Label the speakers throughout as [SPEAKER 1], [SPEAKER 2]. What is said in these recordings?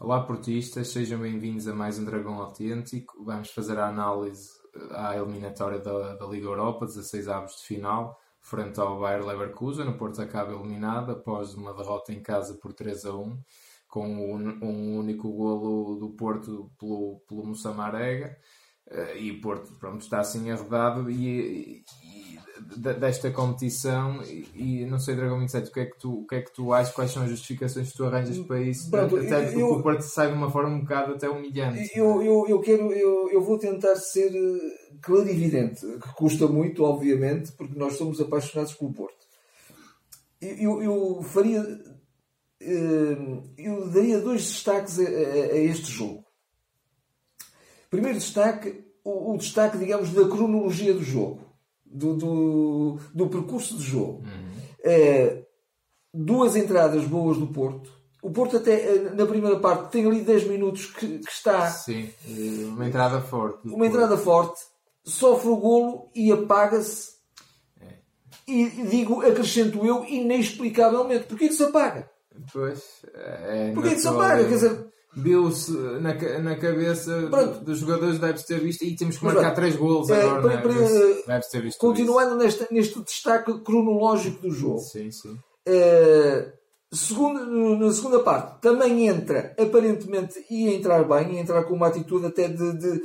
[SPEAKER 1] Olá portistas, sejam bem-vindos a mais um Dragão Autêntico. Vamos fazer a análise à eliminatória da, da Liga Europa, 16 avos de final, frente ao Bayer Leverkusen. O Porto acaba eliminado após uma derrota em casa por 3 a 1, com um, um único golo do Porto pelo, pelo Moussa Marega. Uh, e o Porto pronto, está assim arredado e, e, desta competição e, e, não sei Dragão 27 o que é que tu, o que é que tu achas, quais são as justificações que tu arranjas para isso? Pronto, até porque eu, o Porto sai de uma forma um bocado até humilhante
[SPEAKER 2] eu, eu, eu quero eu, eu vou tentar ser eh, clarividente que custa muito obviamente porque nós somos apaixonados pelo Porto. Eu, eu faria eh, eu daria dois destaques a, a, a este jogo. Primeiro destaque, o, o, destaque, digamos, da cronologia do jogo, do, do, do percurso do jogo. Uhum. É, duas entradas boas do Porto. O Porto até eh, na primeira parte tem ali 10 minutos que, que está.
[SPEAKER 1] Sim, uma entrada forte.
[SPEAKER 2] Uma entrada forte, sofre o golo e apaga-se. É. E digo, acrescento eu, inexplicavelmente. Porquê que se apaga?
[SPEAKER 1] Pois, é
[SPEAKER 2] Porquê que se apaga? Quer dizer,
[SPEAKER 1] viu-se na, na cabeça Pronto. dos jogadores deve ter visto e temos que marcar três golos é, agora para, para,
[SPEAKER 2] deve ter visto continuando neste, neste destaque cronológico do jogo.
[SPEAKER 1] Sim, sim.
[SPEAKER 2] Segundo, na segunda parte também entra aparentemente ia entrar bem ia entrar com uma atitude até de, de,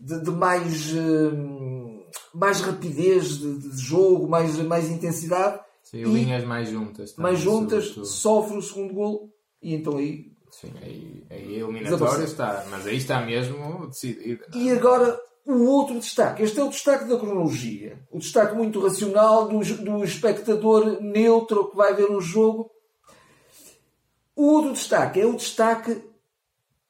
[SPEAKER 2] de, de mais uh, mais rapidez de, de, jogo mais, mais intensidade.
[SPEAKER 1] Sim, e linhas mais juntas
[SPEAKER 2] também, mais juntas sofre o segundo gol e então aí
[SPEAKER 1] Sim, aí, aí a eliminatória está, mas aí está mesmo decidido.
[SPEAKER 2] E agora o outro destaque. Este é o destaque da cronologia. O destaque muito racional do, do espectador neutro que vai ver um jogo. O outro destaque é o destaque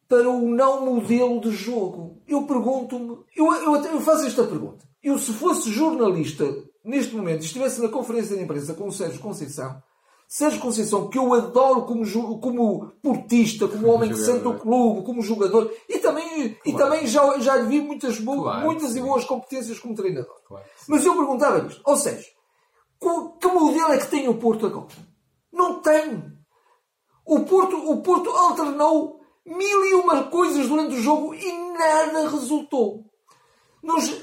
[SPEAKER 2] para o não modelo de jogo. Eu pergunto-me, eu, eu, eu faço esta pergunta. Eu, se fosse jornalista neste momento, estivesse na conferência de imprensa com o Sérgio Conceição, Sérgio Conceição, que eu adoro como, como portista, como homem que sente o clube, como jogador, e também, claro. e também já, já lhe vi muitas, claro, muitas e boas competências como treinador. Claro, Mas eu perguntava-lhes, ou seja, que modelo é que tem o Porto agora? Não tem. O Porto, o Porto alternou mil e uma coisas durante o jogo e nada resultou. Nós,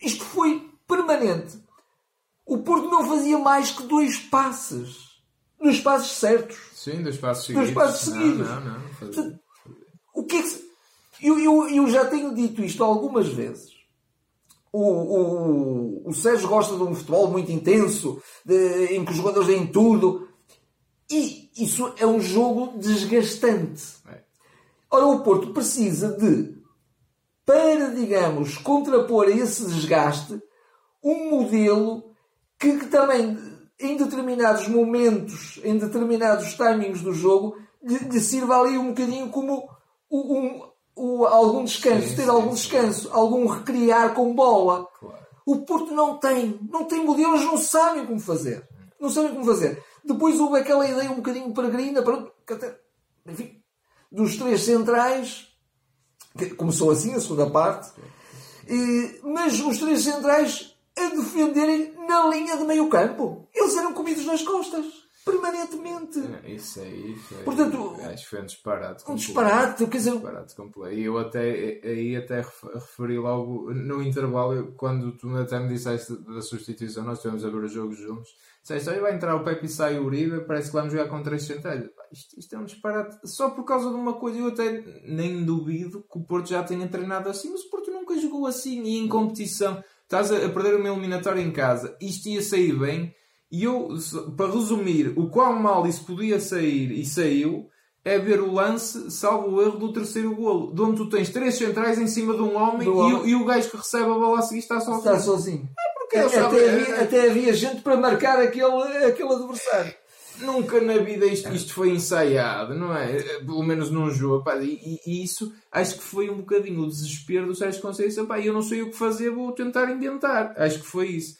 [SPEAKER 2] isto foi permanente. O Porto não fazia mais que dois passes nos passos certos.
[SPEAKER 1] Sim, dos passos seguidos.
[SPEAKER 2] Dos passos seguidos. Não, não, não. O que é que se... eu, eu, eu já tenho dito isto algumas vezes. O, o, o Sérgio gosta de um futebol muito intenso, de, em que os jogadores deem tudo. E isso é um jogo desgastante. É. Ora, o Porto precisa de, para, digamos, contrapor a esse desgaste, um modelo que, que também em determinados momentos, em determinados timings do jogo, lhe, lhe sirva ali um bocadinho como um, um, algum descanso, sim, ter sim, algum descanso, sim. algum recriar com bola. Claro. O Porto não tem, não tem modelos, não sabem como fazer. Não sabem como fazer. Depois houve aquela ideia um bocadinho peregrina, enfim, dos três centrais, que começou assim a segunda parte, e, mas os três centrais a defenderem na linha de meio campo. Eles eram comidos nas costas. Permanentemente.
[SPEAKER 1] Isso aí foi,
[SPEAKER 2] Portanto,
[SPEAKER 1] acho que foi um disparate.
[SPEAKER 2] Um disparate, quer dizer.
[SPEAKER 1] disparate completo. E eu até, aí até referi logo no intervalo, quando tu até me disseste da substituição, nós estivemos a ver os jogos juntos. Disseste, aí vai entrar o Pepe e sai o Uribe, parece que vamos jogar com três centrais. Isto, isto é um disparate. Só por causa de uma coisa, eu até nem duvido que o Porto já tenha treinado assim, mas o Porto nunca jogou assim e em competição estás a perder uma eliminatória em casa, isto ia sair bem, e eu, para resumir, o quão mal isso podia sair e saiu, é ver o lance, salvo o erro, do terceiro golo, de onde tu tens três centrais em cima de um homem, e, o, e, o gajo que recebe a bola a seguir está sozinho.
[SPEAKER 2] Está sozinho. É porque até, havia, até havia gente para marcar aquele, aquele adversário.
[SPEAKER 1] Nunca na vida isto, isto foi ensaiado, não é? Pelo menos num jogo. Pá, e, e, isso acho que foi um bocadinho o desespero do Sérgio Conceição. Pá, eu não sei o que fazer, vou tentar inventar. Acho que foi isso.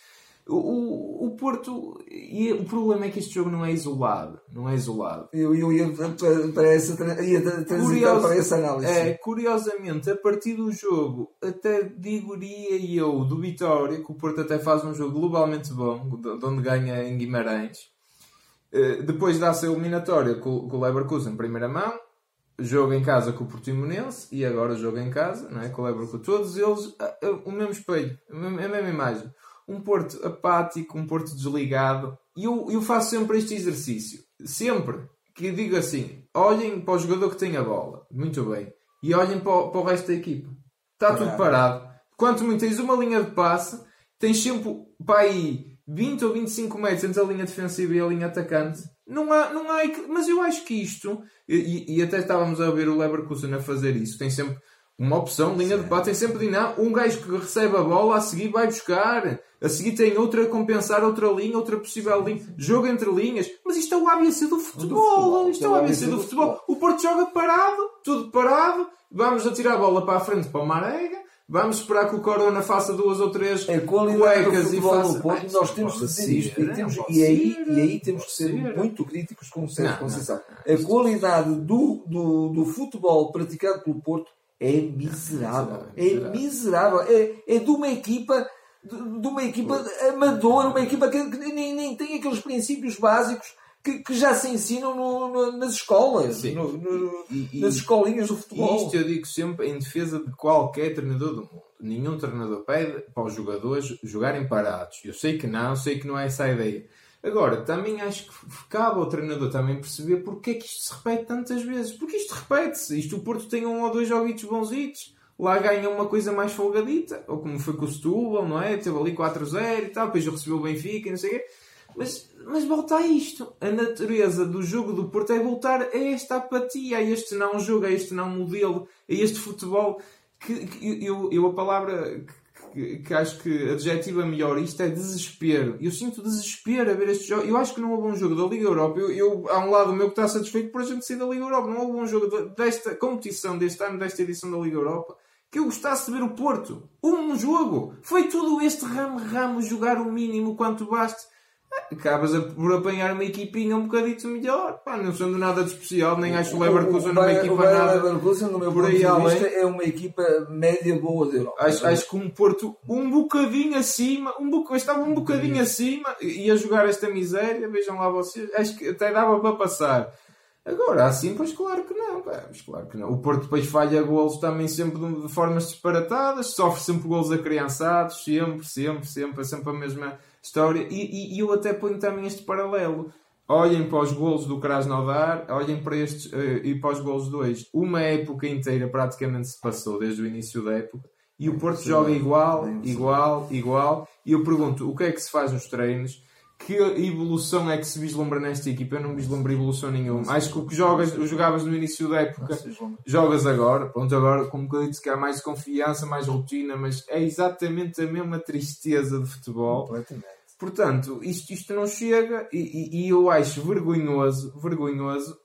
[SPEAKER 1] O, o, Porto. E o problema é que este jogo não é isolado. Não é isolado.
[SPEAKER 2] Eu, eu ia para, essa, ia transitar para essa análise.
[SPEAKER 1] É, curiosamente, a partir do jogo, até digoria eu do Vitória, que o Porto até faz um jogo globalmente bom, de onde ganha em Guimarães. Eh, depois dá-se a eliminatória com, com o Leverkusen, primeira mão. jogo em casa com o Portimonense e agora jogo em casa, não é? com o Leverkusen. Todos eles, o mesmo espelho, a mesma imagem. Um Porto apático, um Porto desligado. E eu, eu faço sempre este exercício. Sempre. Que digo assim, olhem para o jogador que tem a bola. Muito bem. E olhem para o, para o resto da equipa. Está tudo parado. Quanto muito tens uma linha de passe, tens sempre para aí 20 ou 25 metros entre a linha defensiva e a linha atacante. Não há, não há, mas eu acho que isto, e, e até estávamos a ver o Leverkusen a fazer isso, tem sempre uma opção, linha Sim. de passe, tem sempre de não, um gajo que recebe a bola, a seguir vai buscar, a seguir tem outra a compensar, outra linha, outra possível linha, jogo entre linhas, mas isto é o ABC do futebol, isto é o ABC do futebol. O Porto joga parado, tudo parado, vamos atirar a bola para a frente para o Marega, Vamos esperar que o Corona faça duas ou três
[SPEAKER 2] a cuecas e faça... Porto, nós temos que dizer isto. E, temos, e, aí, e aí temos que ser muito críticos com o Sérgio Conceição. A qualidade do, do, do futebol praticado pelo Porto é miserável. É miserável. É, é de uma equipa de uma equipa amadora, uma equipa que nem, nem tem aqueles princípios básicos que, que já se ensinam no, no, nas escolas, no, e, nas escolinhas do futebol.
[SPEAKER 1] E isto eu digo sempre em defesa de qualquer treinador do mundo. Nenhum treinador pede para os jogadores jogarem parados. Eu sei que não, sei que não é essa a ideia. Agora, também acho que cabe ao treinador também perceber porque é que isto se repete tantas vezes. Porque isto repete-se. Isto o Porto tem um ou dois joguitos bonzitos. Lá ganha uma coisa mais folgadita. Ou como foi com o Setúbal, não é? Teve ali 4-0 e tal. Depois recebeu o Benfica e não sei o quê. Mas, mas volta a isto. A natureza do jogo do Porto é voltar a esta apatia, a este não jogo, a este não modelo, a este futebol. Que, que eu, eu a palavra que, que, acho que adjetiva melhor isto é desespero. Eu sinto desespero a ver este jogo. Eu acho que não houve um jogo da Liga Europa. Eu, eu, há um lado meu que está satisfeito por a gente sair da Liga Europa. Não houve um jogo desta competição, deste ano, desta edição da Liga Europa, que eu gostasse de ver o Porto. Um jogo. Foi tudo este ramo-ramo jogar o mínimo quanto baste acabas por apanhar uma equipinha um bocadito melhor. Pá, não sendo nada de especial, nem acho o Leverkusen uma equipa o nada.
[SPEAKER 2] O Leverkusen, no meu por aí ponto de vista, é uma equipa média boa de Europa.
[SPEAKER 1] Acho, acho que um Porto um bocadinho acima, um boc... estava um bocadinho acima e a jogar esta miséria, vejam lá vocês, acho que até dava para passar. Agora, assim, pois claro que não, pá, pois claro que não. O Porto depois falha golos também sempre de, de formas disparatadas, sofre sempre golos acriançados, sempre, sempre, sempre, é sempre a mesma história. E, e, eu até ponho também este paralelo. Olhem para os golos do Krasnodar, olhem para estes uh, e para os golos hoje. Uma época inteira praticamente se passou desde o início da época e o Porto joga igual, igual, igual. E eu pergunto, o que é que se faz nos treinos? Que evolução é que se vislumbra nesta equipa? Eu não vislumbro evolução nenhuma. Acho que o que jogas, jogavas no início da época, jogas agora. Pronto, agora, como que eu disse, que há mais confiança, mais rotina, mas é exatamente a mesma tristeza de futebol. Portanto, isto, isto não chega e, e, e eu acho vergonhoso, vergonhoso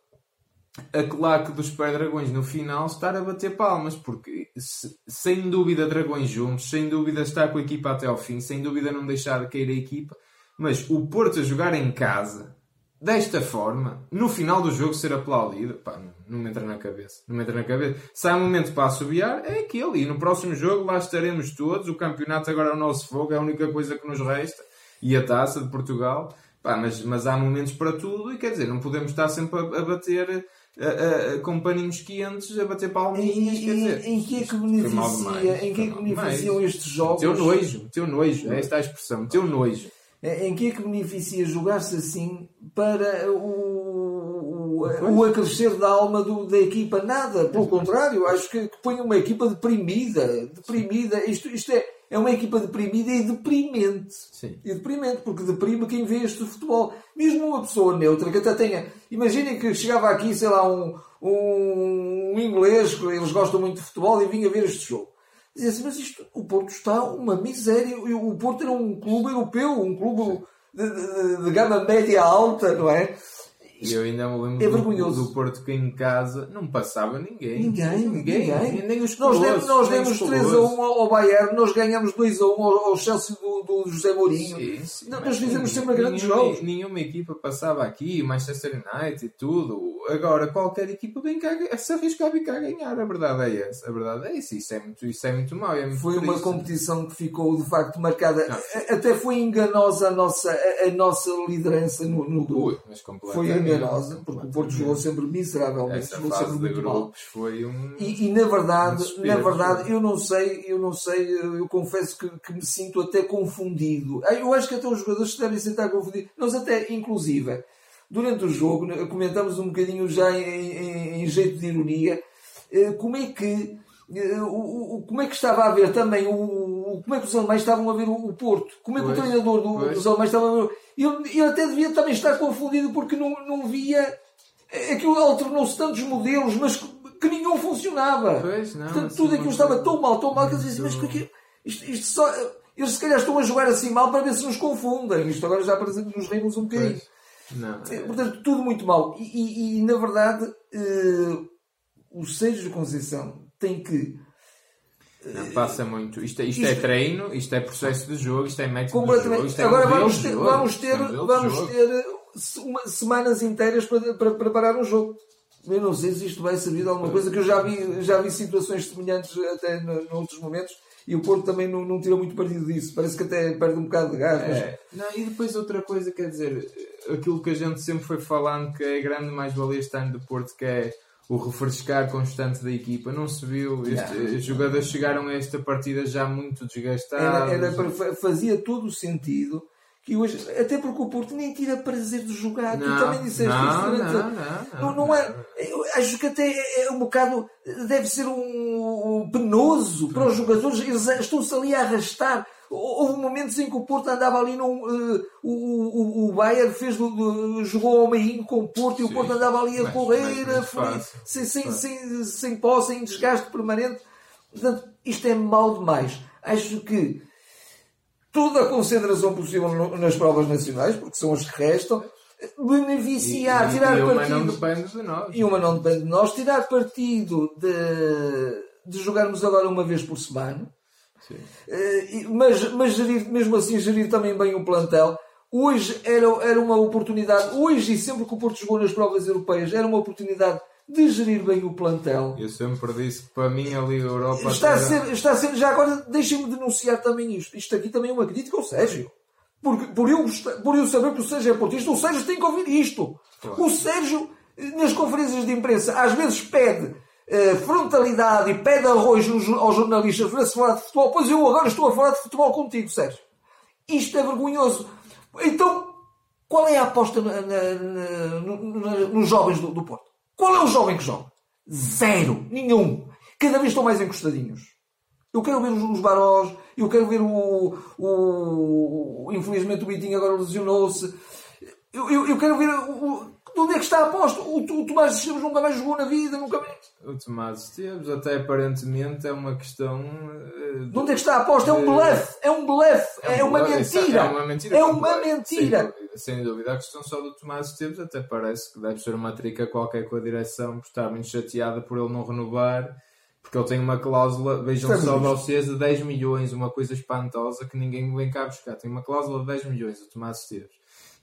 [SPEAKER 1] a claque dos pé dragões no final estar a bater palmas, porque se, sem dúvida dragões juntos, sem dúvida estar com a equipa até ao fim, sem dúvida não deixar de cair a equipa, mas o Porto a jogar em casa, desta forma, no final do jogo ser aplaudido, pá, não, me entra na cabeça. Não me entra na cabeça. Se há um momento para assobiar, é aquele. E no próximo jogo lá estaremos todos. O campeonato agora é o nosso fogo, é a única coisa que nos resta. E a taça de Portugal. Pá, mas, mas há momentos para tudo e quer dizer, não podemos estar sempre a, a bater a, a, com paninhos quentes a bater palminhas. Em,
[SPEAKER 2] em, em que é que beneficia, em que é que beneficiam estes jogos?
[SPEAKER 1] Teu nojo, teu nojo, é esta a expressão, teu nojo.
[SPEAKER 2] Em que é que beneficia jogar-se assim para o, o, o acrescer da alma do, da equipa? Nada, pelo contrário, acho que, que põe uma equipa deprimida. Deprimida. Isto, isto é, é uma equipa deprimida e deprimente.
[SPEAKER 1] Sim.
[SPEAKER 2] E deprimente, porque deprime quem vê este futebol. Mesmo uma pessoa neutra que até tenha. Imaginem que chegava aqui, sei lá, um, um, um inglês, que eles gostam muito de futebol, e vinha ver este jogo dizia assim, mas isto, o Porto está uma miséria. O Porto era um clube europeu, um clube de, de, de gama média alta, não é?
[SPEAKER 1] E eu ainda me lembro é vergonhoso. Do, Porto que em casa não passava ninguém.
[SPEAKER 2] Ninguém, ninguém. ninguém. Nem os nós demos, nós demos 3 a 1 ao Bayern, nós ganhamos 2 a 1 ao, Chelsea do, do José Mourinho. Sim, sim, não, nós fizemos sempre grandes jogos.
[SPEAKER 1] Nenhuma equipa passava aqui, Manchester United e tudo. Agora, qualquer equipa vem cá, se arriscar vem cá ganhar. A verdade é essa. A verdade é isso. Isso é muito, isso é muito mau. É muito
[SPEAKER 2] foi triste. uma competição que ficou de facto marcada. Não. Até foi enganosa a nossa, a, a nossa liderança no, no
[SPEAKER 1] Ui, mas foi
[SPEAKER 2] enganosa, porque o Porto jogou sempre miseravelmente, jogou sempre muito mal.
[SPEAKER 1] foi um.
[SPEAKER 2] E, e, na verdade,
[SPEAKER 1] um
[SPEAKER 2] na verdade, eu não sei, eu não sei, eu confesso que, que me sinto até confundido. Ah, Eu acho que até os jogadores se devem sentar confundidos. Nós até, inclusive, durante o jogo, né, comentamos um bocadinho já em, em- em jeito de ironia, eh, como é que eh, como é que estava a ver também o, o- como é que os alemães estavam a ver o, o Porto, como é que
[SPEAKER 1] Pois,
[SPEAKER 2] o treinador do- dos alemães estava a ver. Ele, ele até devia também estar confundido porque não, não via aquilo alternou-se tantos modelos, mas que, que nenhum funcionava.
[SPEAKER 1] Pois, não,
[SPEAKER 2] Portanto, tudo aquilo
[SPEAKER 1] muito-
[SPEAKER 2] estava tão mal, tão mal que eu dizia, mas porque isto, isto só. Eles se calhar estão a jogar assim mal para ver se nos confundem. Isto agora já parece que nos rimos um bocadinho.
[SPEAKER 1] Não,
[SPEAKER 2] É,
[SPEAKER 1] é-
[SPEAKER 2] Portanto, tudo muito mal. E, e- e, na verdade, eh, o de Conceição tem que
[SPEAKER 1] não, passa muito. Isto, é- isto, é
[SPEAKER 2] Isto-
[SPEAKER 1] treino, isto é processo de jogo, isto é método de jogo. é
[SPEAKER 2] Agora vamos ter,
[SPEAKER 1] jogo,
[SPEAKER 2] vamos ter,
[SPEAKER 1] é
[SPEAKER 2] vamos ter eh, se- uma- semanas inteiras para, para preparar um jogo. Eu não sei se isto vai servir de alguma coisa, que eu já vi, já vi situações semelhantes até no- noutros momentos e o Porto também não, não tira muito partido disso. Parece que até perde um bocado de gás. mas-
[SPEAKER 1] É. Não, e depois outra coisa, quer dizer, aquilo que a gente sempre foi falando que é a grande mais-valia este ano do Porto, que é o refrescar constante da equipa. Não se viu, este-
[SPEAKER 2] Não.
[SPEAKER 1] os jogadores chegaram a esta partida já muito desgastados.
[SPEAKER 2] Era, era fazia todo o sentido que hoje, até porque o Porto nem tira prazer de jogar. tu
[SPEAKER 1] Não,
[SPEAKER 2] também disseste
[SPEAKER 1] não,
[SPEAKER 2] isso durante
[SPEAKER 1] não, não,
[SPEAKER 2] Não, não é, eu acho que até é um bocado. Deve ser um, um penoso para os jogadores. Eles estão-se ali a arrastar. Houve momentos em que o Porto andava ali num. eh, o, o, o Bayern fez do- jogou ao meio com o Porto e o
[SPEAKER 1] Sim.
[SPEAKER 2] Porto andava ali a
[SPEAKER 1] Mas-
[SPEAKER 2] correr,
[SPEAKER 1] mas
[SPEAKER 2] fluir,
[SPEAKER 1] fácil.
[SPEAKER 2] sem, sem, sem, sem posse, sem desgaste permanente. Portanto, isto é mau demais. Acho que toda a concentração possível no- nas provas nacionais, porque são as que restam, beneficiar, tirar
[SPEAKER 1] e uma
[SPEAKER 2] partido.
[SPEAKER 1] não depende de nós.
[SPEAKER 2] E uma não depende de nós. Tirar partido de, de jogarmos agora uma vez por semana. E- mas, mas gerir, mesmo assim, gerir também bem o plantel. Hoje era, era uma oportunidade, hoje e sempre que o Porto jogou nas provas europeias, era uma oportunidade de gerir bem o plantel.
[SPEAKER 1] Eu sempre disse que para mim ali a Europa
[SPEAKER 2] Está a ser, está a ser, já agora deixem-me denunciar também isto. Isto aqui também é uma crítica ao Sérgio. Porque, por, eu, por eu saber que o Sérgio é portista, o Sérgio tem que ouvir isto.
[SPEAKER 1] Claro.
[SPEAKER 2] O Sérgio, nas conferências de imprensa, às vezes pede eh, frontalidade e pede arroz nos- aos jornalistas para se falar de futebol. Pois eu agora estou a falar de futebol contigo, Sérgio. Isto é vergonhoso. Então, qual é a aposta na- na- na- nos jovens do, do Porto? Qual é o jovem que joga? Zero. Nenhum. Cada vez estão mais encostadinhos. Eu quero ver os, os Barós, eu quero ver o, o- Infelizmente o Bitinho agora lesionou-se. Eu, eu, eu quero ver o, o- de onde é que está a aposta. O, o Tomás de Esteves nunca mais jogou na vida, nunca mais.
[SPEAKER 1] O Tomás Esteves, até aparentemente, é uma questão. eh,
[SPEAKER 2] De onde é que está a aposta? É um bluff, é um bluff, é, uma
[SPEAKER 1] um-
[SPEAKER 2] mentira.
[SPEAKER 1] É uma mentira.
[SPEAKER 2] É uma
[SPEAKER 1] completa.
[SPEAKER 2] mentira.
[SPEAKER 1] Sem dúvida, sem dúvida. A questão só do Tomás Esteves até parece que deve ser uma trica qualquer com a direção, por estar muito chateada por ele não renovar, porque ele tem uma cláusula, vejam
[SPEAKER 2] Estamos
[SPEAKER 1] só
[SPEAKER 2] nisto.
[SPEAKER 1] vocês, de 10 milhões, uma coisa espantosa que ninguém vem cá buscar. Tem uma cláusula de 10 milhões, o Tomás Esteves.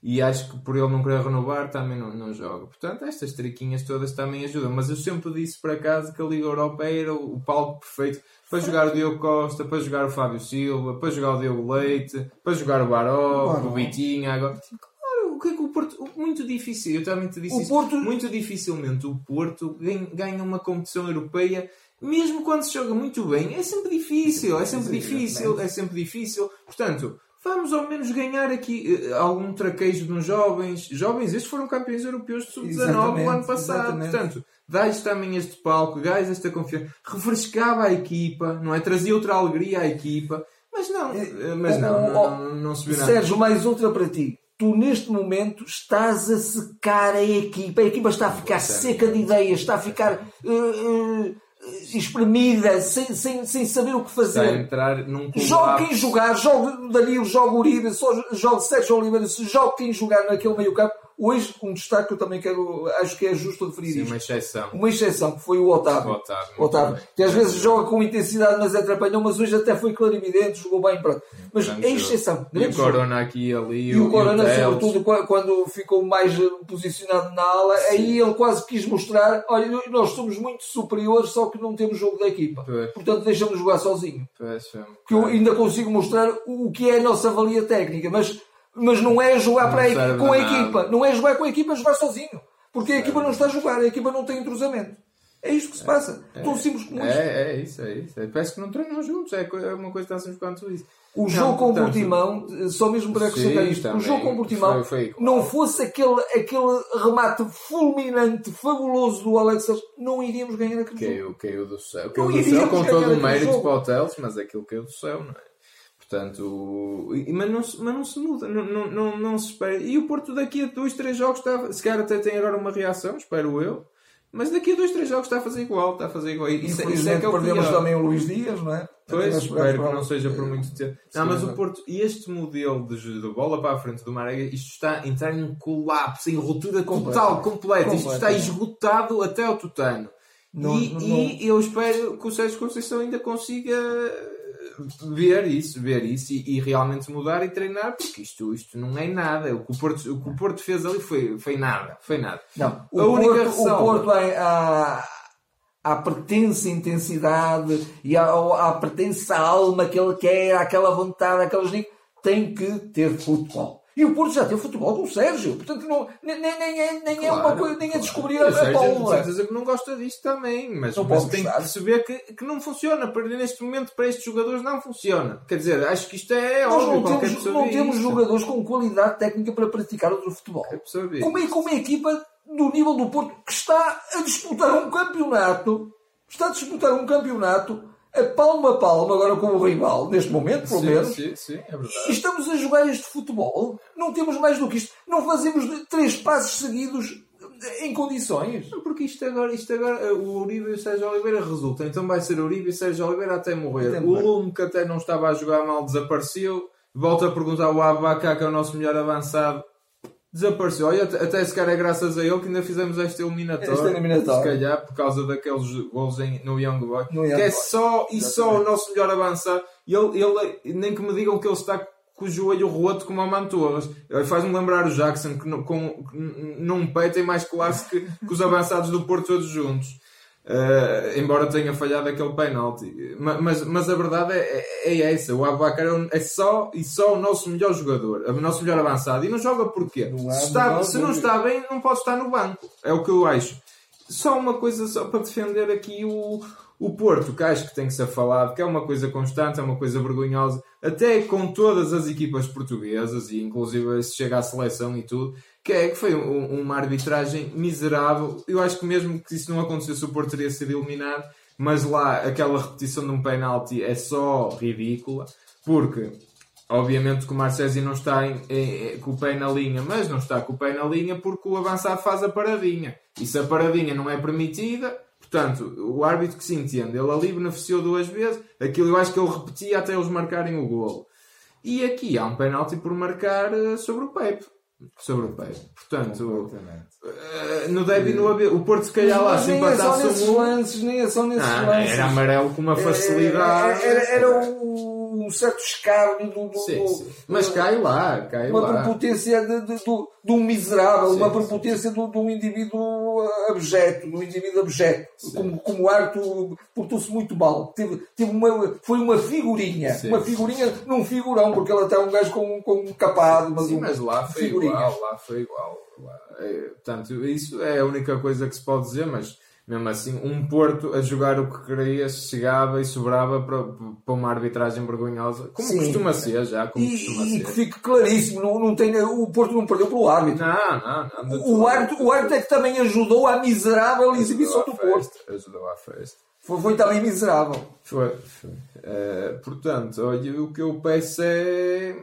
[SPEAKER 1] E acho que por ele não querer renovar também não, não joga. Portanto, estas triquinhas todas também ajudam. Mas eu sempre disse para casa que a Liga Europa era o palco perfeito para jogar o Diogo Costa, para jogar o Fábio Silva, para jogar o Diogo Leite, para jogar o Baró, o Vitinho. Agora, claro, o que é que o Porto. o- Muito difícil, eu também te disse
[SPEAKER 2] O
[SPEAKER 1] isso.
[SPEAKER 2] Porto-
[SPEAKER 1] Muito dificilmente o Porto ganha, uma competição europeia. Mesmo quando se joga muito bem, é sempre difícil, é sempre difícil, é sempre difícil. Portanto, vamos ao menos ganhar aqui eh, algum traquejo nos jovens. Jovens, estes foram campeões europeus de sub-19 no
[SPEAKER 2] Exatamente,
[SPEAKER 1] ano passado.
[SPEAKER 2] exatamente.
[SPEAKER 1] Portanto, dá-lhes também este palco, dá-lhes esta confiança, refrescava a equipa, não é? Trazia outra alegria à equipa. Mas não, eh, mas não, não, não, não se viu nada.
[SPEAKER 2] Sérgio, mais outra para ti. Tu, neste momento, estás a secar a equipa. A equipa está a ficar seca de ideias, está a ficar eh, eh, espremida, sem, sem, sem saber o que fazer. Joga quem jogar, joga Danilo, joga Uribe, só joga Sérgio Oliveira, joga quem jogar naquele meio campo. Hoje, um destaque que eu também quero, acho que é justo referir
[SPEAKER 1] Sim,
[SPEAKER 2] isto.
[SPEAKER 1] uma exceção.
[SPEAKER 2] Uma exceção, que foi o Otávio.
[SPEAKER 1] O Otávio,
[SPEAKER 2] Otávio, que às vezes joga com intensidade, mas é trapalhão, mas hoje até foi clarividente, jogou bem, pronto. Mas é exceção.
[SPEAKER 1] E
[SPEAKER 2] grande
[SPEAKER 1] o
[SPEAKER 2] jogo.
[SPEAKER 1] Corona aqui e ali.
[SPEAKER 2] E o Corona,
[SPEAKER 1] Teles.
[SPEAKER 2] sobretudo, qua- quando ficou mais eh, posicionado na ala, aí ele quase quis mostrar: olha, nós somos muito superiores, só que não temos jogo da equipa.
[SPEAKER 1] Pois.
[SPEAKER 2] Portanto, deixamos jogar sozinho.
[SPEAKER 1] Pois.
[SPEAKER 2] Que eu ainda consigo mostrar o que é a nossa valia técnica, mas Mas não é jogar para a, com a equipa. Não é jogar com a equipa, é jogar sozinho. Porque a equipa não está a jogar, a equipa não tem entrosamento. É isto que se passa. É, Tão simples como
[SPEAKER 1] é, isto. É, é isso, é isso. Parece que não treinam juntos. É, é uma coisa tão simples quanto isso.
[SPEAKER 2] O jogo com o Portimão, só mesmo para acrescentar isto, o jogo com o Portimão foi, foi não fosse aquele, aquele remate fulminante, fabuloso do Alex não iríamos ganhar aquele
[SPEAKER 1] caiu,
[SPEAKER 2] jogo.
[SPEAKER 1] Caiu do céu. Caiu do céu com todo o mérito para o Teles, mas aquilo caiu do céu, não é? Portanto, mas não, mas não se muda, não, não, não, não se espera. E o Porto daqui a dois, três jogos está, se calhar até tem agora uma reação, espero eu. Mas daqui a dois, três jogos está a fazer igual, está a fazer igual.
[SPEAKER 2] Isso, isso é que é perdemos também o Luís Dias, não é?
[SPEAKER 1] Pois, espero que não seja por muito tempo. Não, mas o Porto, este modelo de, de bola para a frente do Marega, isto está a entrar em colapso, em ruptura total, completa. Isto está esgotado até ao tutano. Não, e, não, e eu espero que o Sérgio Conceição ainda consiga ver isso, ver isso e, e, realmente mudar e treinar, porque isto, isto não é nada. O que o Porto, o que o Porto fez ali foi, foi nada. Foi nada.
[SPEAKER 2] Não, o Porto, ressalva... o Porto é a, à pertence intensidade e à, à pertence à alma que ele quer, àquela vontade, àquelas tem que ter futebol. E o Porto já tem futebol com o Sérgio. Portanto, não, nem, nem, nem, é, nem claro, é uma coisa, nem é descobrir a, a
[SPEAKER 1] bola. certeza que não gosta disto também, mas, não mas tem que perceber que, que não funciona. Para, neste momento, para estes jogadores, não funciona. Quer dizer, acho que isto é
[SPEAKER 2] Nós óbvio. Não temos, não temos jogadores com qualidade técnica para praticar outro futebol. Como é, como é a equipa do nível do Porto que está a disputar um campeonato, está a disputar um campeonato a palma a palma agora com o rival, neste momento, pelo
[SPEAKER 1] sim,
[SPEAKER 2] menos.
[SPEAKER 1] Sim, sim, é verdade.
[SPEAKER 2] Estamos a jogar este futebol. Não temos mais do que isto. Não fazemos três passos seguidos em condições.
[SPEAKER 1] Porque isto agora, isto agora, o Uribe e o Sérgio Oliveira resulta. Então vai ser o Uribe e o Sérgio Oliveira até morrer. Até o Lume, que até não estava a jogar mal, desapareceu. Volta a perguntar ao Abacá, que é o nosso melhor avançado desapareceu. Olha, até se calhar é graças a ele que ainda fizemos esta eliminatória. Esta eliminatória. Se calhar por causa daqueles gols em, no Young Boy. No Young que é só e só o nosso melhor avançado. E ele, ele, nem que me digam que ele está com o joelho roto como a Mantorras. Faz-me lembrar o Jackson que, com, num pé tem mais classe que, que os avançados do Porto todos juntos. Uh, embora tenha falhado aquele penalti. Mas, mas, a verdade é, é, é essa: o Abacar é, é, só e só o nosso melhor jogador, o nosso melhor avançado. E não joga porquê? Não se, está, se não está bem, não pode estar no banco. É o que eu acho. Só uma coisa só para defender aqui o, o Porto, que acho que tem que ser falado, que é uma coisa constante, é uma coisa vergonhosa, até com todas as equipas portuguesas, e inclusive se chega à seleção e tudo que, é, que foi um, uma arbitragem miserável. Eu acho que mesmo que isso não acontecesse, o Porto teria sido eliminado, mas lá aquela repetição de um penalti é só ridícula, porque obviamente que o Marcesi não está em, em, com o pé na linha, mas não está com o pé na linha porque o avançado faz a paradinha. E se a paradinha não é permitida, portanto, o árbitro que se entende, ele ali beneficiou duas vezes, aquilo eu acho que ele repetia até eles marcarem o golo. E aqui há um penalti por marcar eh, sobre o Pepe sobre o Pepe. Portanto, uh, no deve e no haver. O Porto, se calhar, lá se empatasse
[SPEAKER 2] o lances, Nem é só nesses ah, lances.
[SPEAKER 1] Era amarelo com uma facilidade.
[SPEAKER 2] Era, era, era o um certo escárnio do, do,
[SPEAKER 1] sim, sim. Mas cai lá, cai
[SPEAKER 2] uma
[SPEAKER 1] lá.
[SPEAKER 2] prepotência de, de, de um miserável, sim, uma prepotência de, um indivíduo abjeto, um indivíduo abjeto. Como, como Arthur portou-se muito mal. Teve, teve uma, foi uma figurinha, uma figurinha num figurão, porque ele até é um gajo com, com um capado, mas,
[SPEAKER 1] sim,
[SPEAKER 2] um,
[SPEAKER 1] mas lá foi figurinha. igual, lá foi igual. Lá, é, portanto, isso é a única coisa que se pode dizer, mas mesmo assim, um Porto a jogar o que queria, chegava e sobrava para, para uma arbitragem vergonhosa, como Sim. costuma ser já. Como
[SPEAKER 2] e,
[SPEAKER 1] costuma
[SPEAKER 2] e
[SPEAKER 1] ser.
[SPEAKER 2] que fique claríssimo, não, não tem, o Porto não perdeu pelo árbitro.
[SPEAKER 1] Não, não, não.
[SPEAKER 2] O, árbitro, o árbitro é que também ajudou à miserável exibição do Porto.
[SPEAKER 1] Ajudou à festa.
[SPEAKER 2] Foi, foi também miserável.
[SPEAKER 1] Foi, foi. Uh, portanto, olha, o que eu peço é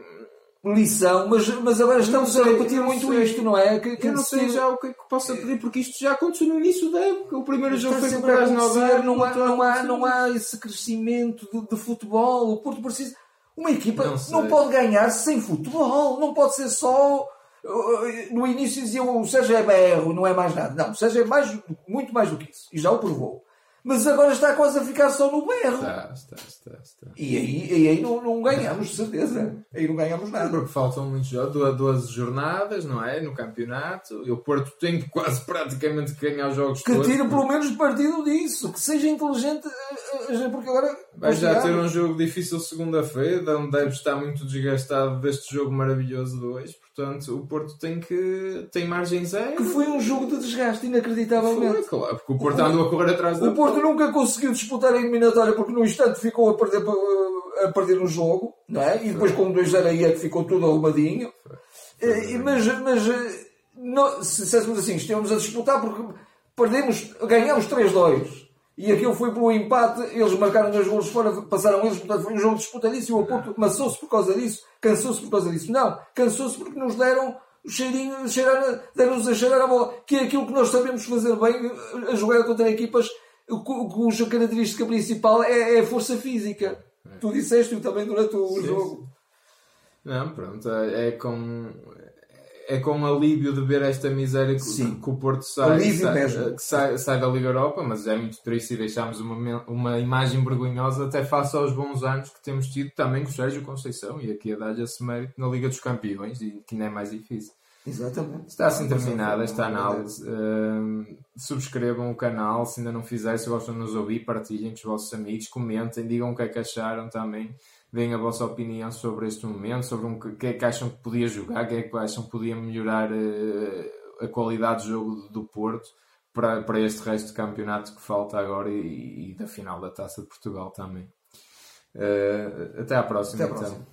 [SPEAKER 2] lição, mas, mas agora estamos sei, a repetir muito sei. isto, não é? Que,
[SPEAKER 1] que eu não sei já o que é que possa pedir, porque isto já aconteceu no início da época. O primeiro jogo foi com o Krasnodar.
[SPEAKER 2] Não, há, não, há, não há esse crescimento de, de futebol. O Porto precisa. Uma equipa não, não, pode ganhar sem futebol. Não pode ser só. Uh, no início diziam o Sérgio é berro, não é mais nada. Não, o Sérgio é mais, muito mais do que isso. E já o provou. Mas agora está quase a ficar só no berro.
[SPEAKER 1] Está, está, está, está.
[SPEAKER 2] E aí, e aí não, não ganhamos, de certeza. Aí não ganhamos nada.
[SPEAKER 1] Porque faltam muitos jogos, 12 jornadas, não é? No campeonato. E o Porto tem quase praticamente que ganhar os jogos
[SPEAKER 2] que todos. Que tire pelo menos partido disso. Que seja inteligente. Eh, eh, porque agora
[SPEAKER 1] Vai já ter um jogo difícil segunda-feira, onde deve estar muito desgastado deste jogo maravilhoso de hoje. Portanto, o Porto tem que tem margem zero.
[SPEAKER 2] Que foi um jogo de desgaste, inacreditavelmente.
[SPEAKER 1] Foi, claro, porque o Porto o, andou a correr atrás
[SPEAKER 2] da O Porto nunca conseguiu disputar a eliminatória porque no instante ficou a perder, a perder o jogo, não é? E depois com um 2-0 aí é que ficou tudo arrumadinho. Foi. Mas, mas não, se dissessemos assim, estávamos a disputar porque perdemos, ganhamos 3-2 e aquilo foi pelo empate, eles marcaram dois golos fora, passaram eles, portanto foi um jogo disputadíssimo. O Porto maçou-se por causa disso, cansou-se por causa disso. Não, cansou-se porque nos deram o cheirinho, deram-nos a cheirar a bola, que é aquilo que nós sabemos fazer bem, a jogar contra equipas cuja característica principal é, é a força física. É. Tu disseste também durante o sim, jogo. Sim.
[SPEAKER 1] Não, pronto, é, é com é com alívio de ver esta miséria que, que o Porto sai, sai, que sai, sai, da Liga Europa, mas é muito triste e deixamos uma, uma imagem vergonhosa até face aos bons anos que temos tido também com o Sérgio Conceição e aqui a dar esse mérito na Liga dos Campeões e que não é mais difícil.
[SPEAKER 2] Exatamente.
[SPEAKER 1] Está assim terminada esta análise. Uh, subscrevam o canal se ainda não fizeram, se gostam de nos ouvir, partilhem com os vossos amigos, comentem, digam o que é que acharam também deem a vossa opinião sobre este momento, sobre um, o que é que acham que podia jogar, o que é que acham que podia melhorar uh, a qualidade de jogo do, Porto para, para este resto de campeonato que falta agora e, e da final da Taça de Portugal também. Uh, até à próxima,
[SPEAKER 2] até à
[SPEAKER 1] então.
[SPEAKER 2] próxima.